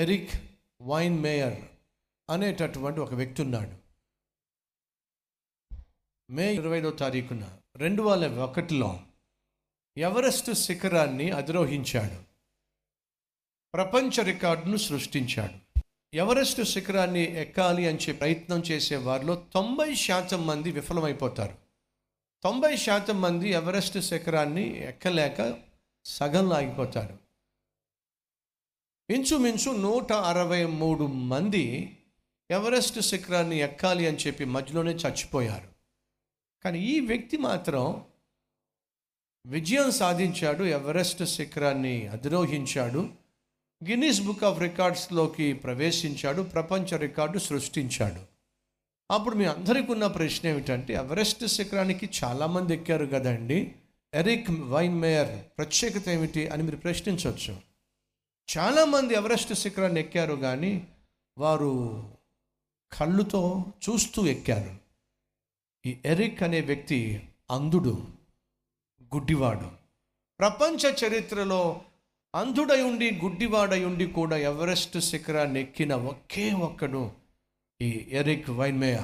Eric wine mayor అనేటటువంటి ఒక వ్యక్తి ఉన్నాడు. మే ఇరవైదో తారీఖున రెండు వేల ఒకటిలో ఎవరెస్ట్ శిఖరాన్ని అధిరోహించాడు. ప్రపంచ రికార్డును సృష్టించాడు. ఎవరెస్ట్ శిఖరాన్ని ఎక్కాలి అని చెప్పి ప్రయత్నం చేసే వారిలో తొంభై శాతం మంది విఫలమైపోతారు. తొంభై శాతం మంది ఎవరెస్ట్ శిఖరాన్ని ఎక్కలేక సగం ఆగిపోతారు ఇంచుమించు నూట అరవై మూడు మంది ఎవరెస్ట్ శిఖరాన్ని ఎక్కాలి అని చెప్పి మధ్యలోనే చచ్చిపోయారు. కానీ ఈ వ్యక్తి మాత్రం విజయం సాధించాడు ఎవరెస్ట్ శిఖరాన్ని అధిరోహించాడు గిన్నీస్ బుక్ ఆఫ్ రికార్డ్స్లోకి ప్రవేశించాడు ప్రపంచ రికార్డు సృష్టించాడు. అప్పుడు మీ అందరికీ ఉన్న ప్రశ్న ఏమిటంటే ఎవరెస్ట్ శిఖరానికి చాలామంది ఎక్కారు కదండి ఎరిక్ వైన్ మేయర్ ప్రత్యేకత ఏమిటి అని మీరు ప్రశ్నించవచ్చు చాలామంది ఎవరెస్ట్ శిఖరాన్ని ఎక్కారు కానీ వారు కళ్ళుతో చూస్తూ ఎక్కారు. ఈ ఎరిక్ అనే వ్యక్తి అంధుడు గుడ్డివాడు. ప్రపంచ చరిత్రలో అంధుడై ఉండి గుడ్డివాడై ఉండి కూడా ఎవరెస్ట్ శిఖరాన్ని ఎక్కిన ఒకే ఒక్కడు ఈ ఎరిక్ వైన్మేయ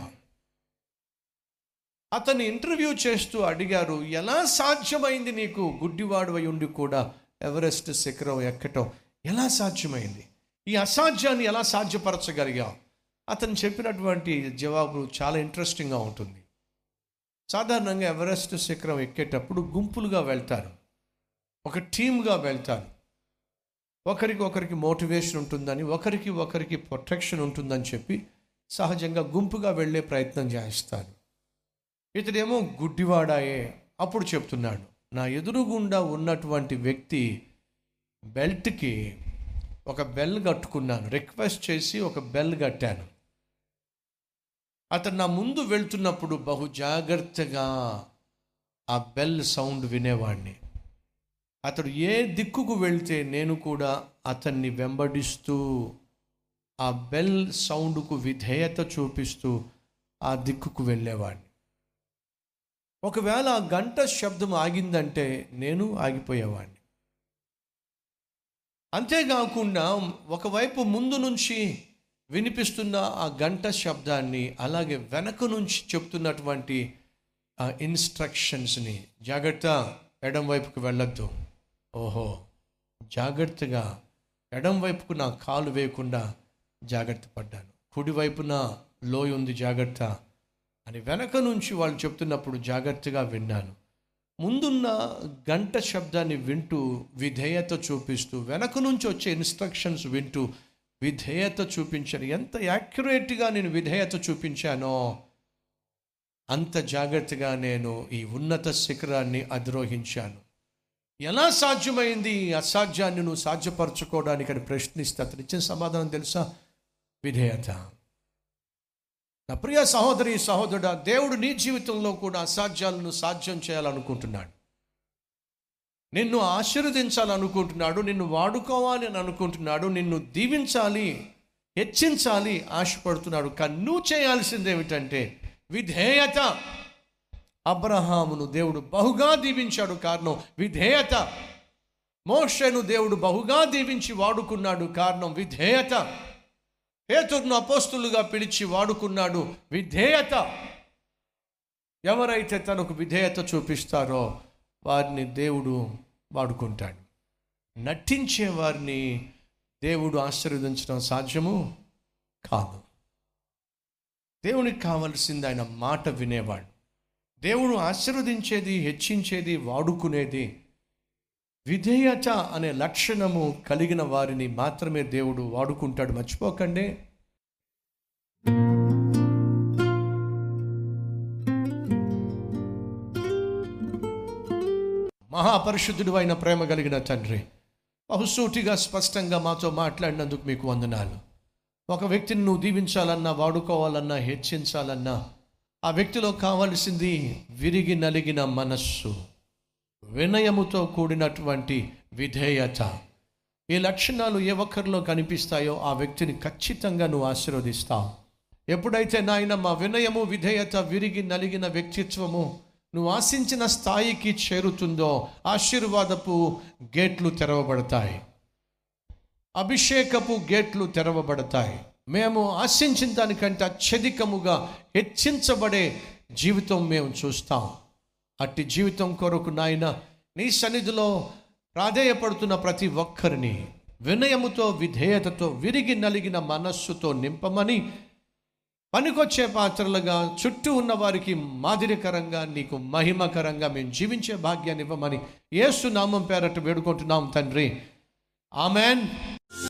అతన్ని ఇంటర్వ్యూ చేస్తూ అడిగారు ఎలా సాధ్యమైంది నీకు గుడ్డివాడు అయి ఉండి కూడా ఎవరెస్ట్ శిఖరం ఎక్కటం? ఎలా సాధ్యమైంది? ఈ అసాధ్యాన్ని ఎలా సాధ్యపరచగలిగా? అతను చెప్పినటువంటి జవాబు చాలా ఇంట్రెస్టింగ్గా ఉంటుంది. సాధారణంగా ఎవరెస్ట్ శిఖరం ఎక్కేటప్పుడు గుంపులుగా వెళ్తారు. ఒక టీమ్గా వెళ్తారు. ఒకరికి ఒకరికి మోటివేషన్ ఉంటుందని ఒకరికి ఒకరికి ప్రొటెక్షన్ ఉంటుందని చెప్పి సహజంగా గుంపుగా వెళ్ళే ప్రయత్నం చేస్తారు. ఇతడేమో గుడ్డివాడాయే అప్పుడు చెప్తున్నాడు. నా ఎదురుగుండా ఉన్నటువంటి వ్యక్తి బెల్ట్కి ఒక బెల్ కట్టుకున్నాను. రిక్వెస్ట్ చేసి ఒక బెల్ కట్టాను. అతను నా ముందు వెళ్తున్నప్పుడు బహు జాగ్రత్తగా ఆ బెల్ సౌండ్ వినేవాడిని అతడు ఏ దిక్కుకు వెళ్తే నేను కూడా అతన్ని వెంబడిస్తూ ఆ బెల్ సౌండ్కు విధేయత చూపిస్తూ ఆ దిక్కుకు వెళ్ళేవాడిని ఒకవేళ ఆ గంట శబ్దం ఆగిందంటే నేను ఆగిపోయేవాడిని అంతేకాకుండా ఒకవైపు ముందు నుంచి వినిపిస్తున్న ఆ గంట శబ్దాన్ని అలాగే వెనక నుంచి చెప్తున్నటువంటి ఆ ఇన్స్ట్రక్షన్స్ని జాగ్రత్త ఎడం వైపుకు వెళ్ళొద్దు. ఓహో జాగ్రత్తగా ఎడం వైపుకు నా కాలు వేయకుండా జాగ్రత్త పడ్డాను. కుడివైపున లోయ ఉంది జాగ్రత్త అని వెనక నుంచి వాళ్ళు చెప్తున్నప్పుడు జాగ్రత్తగా విన్నాను. ముందున్న గంట శబ్దాన్ని వింటూ విధేయత చూపిస్తూ వెనక నుంచి వచ్చే ఇన్స్ట్రక్షన్స్ వింటూ విధేయత చూపించాను ఎంత యాక్యురేట్గా నేను విధేయత చూపించానో అంత జాగ్రత్తగా నేను ఈ ఉన్నత శిఖరాన్ని అధిరోహించాను. ఎలా సాధ్యమైంది ఈ అసాధ్యాన్ని నువ్వు సాధ్యపరచుకోవడానికి అని ప్రశ్నిస్తే అతను ఇచ్చిన సమాధానం తెలుసా? విధేయత. నా ప్రియ సహోదరి సహోదరుడు దేవుడు నీ జీవితంలో కూడా అసాధ్యాలను సాధ్యం చేయాలనుకుంటున్నాడు. నిన్ను ఆశీర్వదించాలనుకుంటున్నాడు నిన్ను వాడుకోవాలి అని అనుకుంటున్నాడు నిన్ను దీవించాలి హెచ్చించాలి ఆశపడుతున్నాడు. కానీ నువ్వు చేయాల్సింది ఏమిటంటే విధేయత. అబ్రహామును దేవుడు బహుగా దీవించాడు కారణం విధేయత. మోషను దేవుడు బహుగా దీవించి వాడుకున్నాడు కారణం విధేయత. పేతురును అపోస్తులుగా పిలిచి వాడుకున్నాడు. విధేయత. ఎవరైతే తనకు విధేయత చూపిస్తారో వారిని దేవుడు వాడుకుంటాడు. నటించే వారిని దేవుడు ఆశీర్వదించడం సాధ్యము కాదు. దేవునికి కావలసింది ఆయన మాట వినేవాడు. దేవుడు ఆశీర్వదించేది హెచ్చించేది వాడుకునేది విధేయత అనే లక్షణము కలిగిన వారిని మాత్రమే దేవుడు వాడుకుంటాడు. మర్చిపోకండి. మహాపరిశుద్ధుడు అయిన ప్రేమ కలిగిన తండ్రి బహుసూటిగా స్పష్టంగా మాతో మాట్లాడినందుకు మీకు వందనాలు. ఒక వ్యక్తిని నువ్వు దీవించాలన్నా వాడుకోవాలన్నా హెచ్చించాలన్నా ఆ వ్యక్తిలో కావలసింది విరిగి నలిగిన మనస్సు. వినయముతో కూడినటువంటి విధేయత. ఈ లక్షణాలు ఏ ఒక్కరిలో కనిపిస్తాయో ఆ వ్యక్తిని ఖచ్చితంగా నువ్వు ఆశీర్వదిస్తావు. ఎప్పుడైతే నాయన మా వినయము విధేయత విరిగి నలిగిన వ్యక్తిత్వము నువ్వు ఆశించిన స్థాయికి చేరుతుందో ఆశీర్వాదపు గేట్లు తెరవబడతాయి. అభిషేకపు గేట్లు తెరవబడతాయి. మేము ఆశించిన దానికంటే అత్యధికముగా హెచ్చించబడే జీవితం మేము చూస్తాం. అట్టి జీవితం కొరకు నాయన నీ సన్నిధిలో ప్రాధేయపడుతున్న ప్రతి ఒక్కరిని వినయముతో విధేయతతో విరిగి నలిగిన మనస్సుతో నింపమని పనికొచ్చే పాత్రలుగా చుట్టూ ఉన్న వారికి మాదిరికరంగా నీకు మహిమకరంగా మేము జీవించే భాగ్యాన్ని ఇవ్వమని ఏసు నామం పేరట వేడుకుంటున్నాం తండ్రి. ఆమెన్.